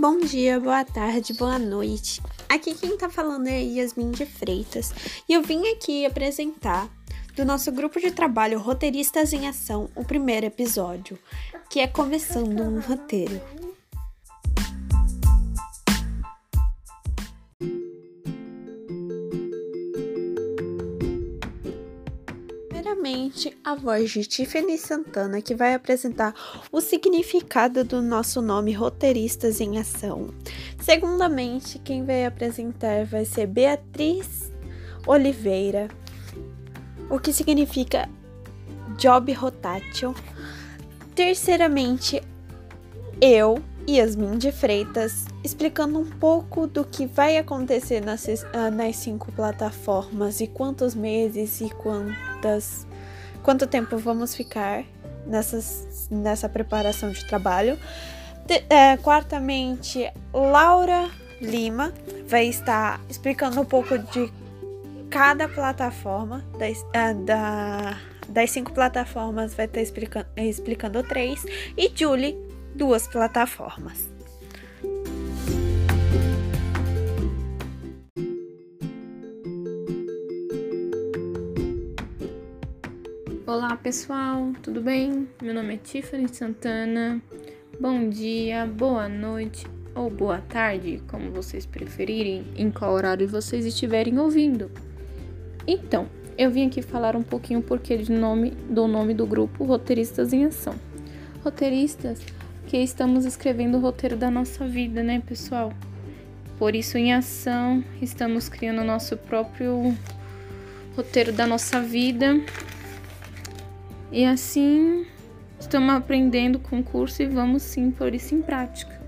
Bom dia, boa tarde, boa noite. Aqui quem tá falando é Yasmin de Freitas e eu vim aqui apresentar do nosso grupo de trabalho Roteiristas em Ação o primeiro episódio, que é Começando um Roteiro. Primeiramente, a voz de Tiffany Santana, que vai apresentar o significado do nosso nome Roteiristas em Ação. Segundamente, quem vai apresentar vai ser Beatriz Oliveira, o que significa Job Rotátil. Terceiramente, eu, Yasmin de Freitas, explicando um pouco do que vai acontecer nas, ah, nas cinco plataformas e quantos meses e quantas quanto tempo vamos ficar nessas, nessa preparação de trabalho. É, quartamente, Laura Lima vai estar explicando um pouco de cada plataforma das, é, da, das cinco plataformas, vai estar explicando, explicando três, e Julie, duas plataformas. Olá pessoal, tudo bem? Meu nome é Tiffany Santana. Bom dia, boa noite ou boa tarde, como vocês preferirem, em qual horário vocês estiverem ouvindo. Então, eu vim aqui falar um pouquinho porque de nome, do nome do grupo Roteiristas em Ação. Roteiristas que estamos escrevendo o roteiro da nossa vida, né, pessoal? Por isso, em ação, estamos criando o nosso próprio roteiro da nossa vida e assim, estamos aprendendo com o curso e vamos sim pôr isso em prática.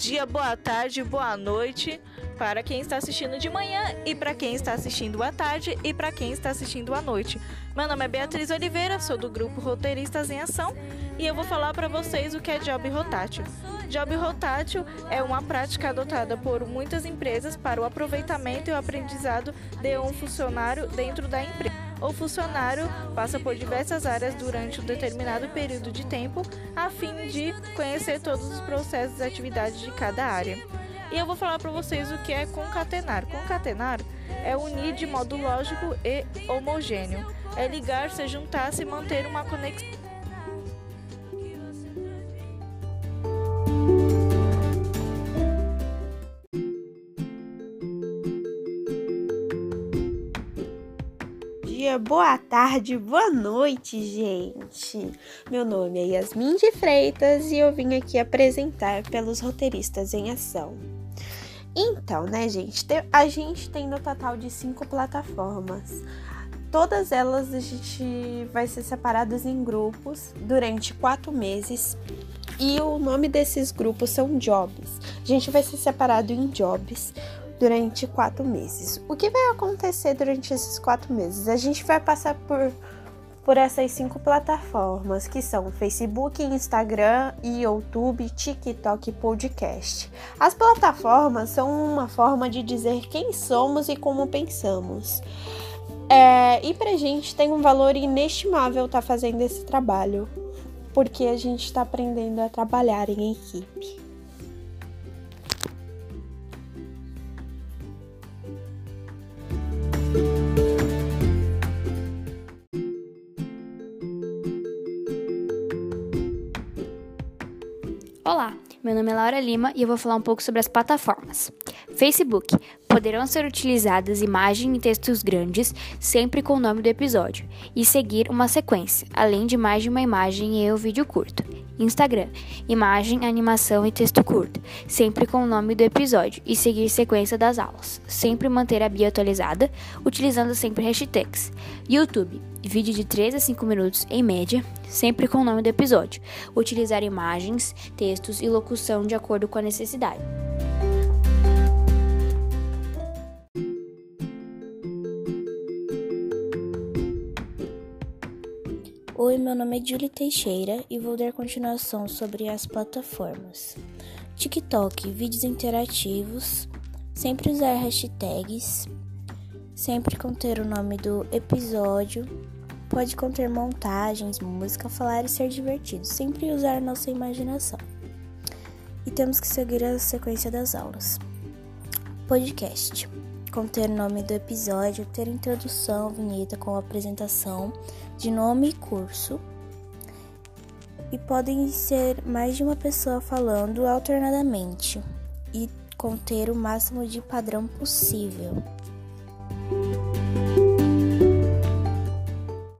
Dia, boa tarde, boa noite para quem está assistindo de manhã e para quem está assistindo à tarde e para quem está assistindo à noite. Meu nome é Beatriz Oliveira, sou do grupo Roteiristas em Ação e eu vou falar para vocês o que é job rotátil. Job rotátil é uma prática adotada por muitas empresas para o aproveitamento e o aprendizado de um funcionário dentro da empresa. O funcionário passa por diversas áreas durante um determinado período de tempo a fim de conhecer todos os processos e atividades de cada área. E eu vou falar para vocês o que é concatenar. Concatenar é unir de modo lógico e homogêneo. É ligar, se juntar, se manter uma conexão. Dia, boa tarde, boa noite, gente. Meu nome é Yasmin de Freitas e eu vim aqui apresentar pelos roteiristas em ação. Então, né, gente, a gente tem no total de cinco plataformas. Todas elas a gente vai ser separadas em grupos durante quatro meses e o nome desses grupos são jobs. A gente vai ser separado em jobs durante quatro meses. O que vai acontecer durante esses quatro meses? A gente vai passar por, por essas cinco plataformas que são Facebook, Instagram, YouTube, TikTok e podcast. As plataformas são uma forma de dizer quem somos e como pensamos. É, e pra gente tem um valor inestimável estar tá fazendo esse trabalho, porque a gente está aprendendo a trabalhar em equipe. Olá, meu nome é Laura Lima e eu vou falar um pouco sobre as plataformas. Facebook. Poderão ser utilizadas imagens e textos grandes, sempre com o nome do episódio, e seguir uma sequência, além de mais de uma imagem e o vídeo curto. Instagram. Imagem, animação e texto curto, sempre com o nome do episódio, e seguir sequência das aulas. Sempre manter a bio atualizada, utilizando sempre hashtags. YouTube vídeo de 3 a 5 minutos em média, sempre com o nome do episódio. Utilizar imagens, textos e locução de acordo com a necessidade. Oi, meu nome é Julie Teixeira e vou dar continuação sobre as plataformas. TikTok, vídeos interativos, sempre usar hashtags, sempre conter o nome do episódio, pode conter montagens, música, falar e ser divertido, sempre usar nossa imaginação. E temos que seguir a sequência das aulas. Podcast. Conter o nome do episódio, ter introdução, vinheta com apresentação de nome e curso. E podem ser mais de uma pessoa falando alternadamente e conter o máximo de padrão possível.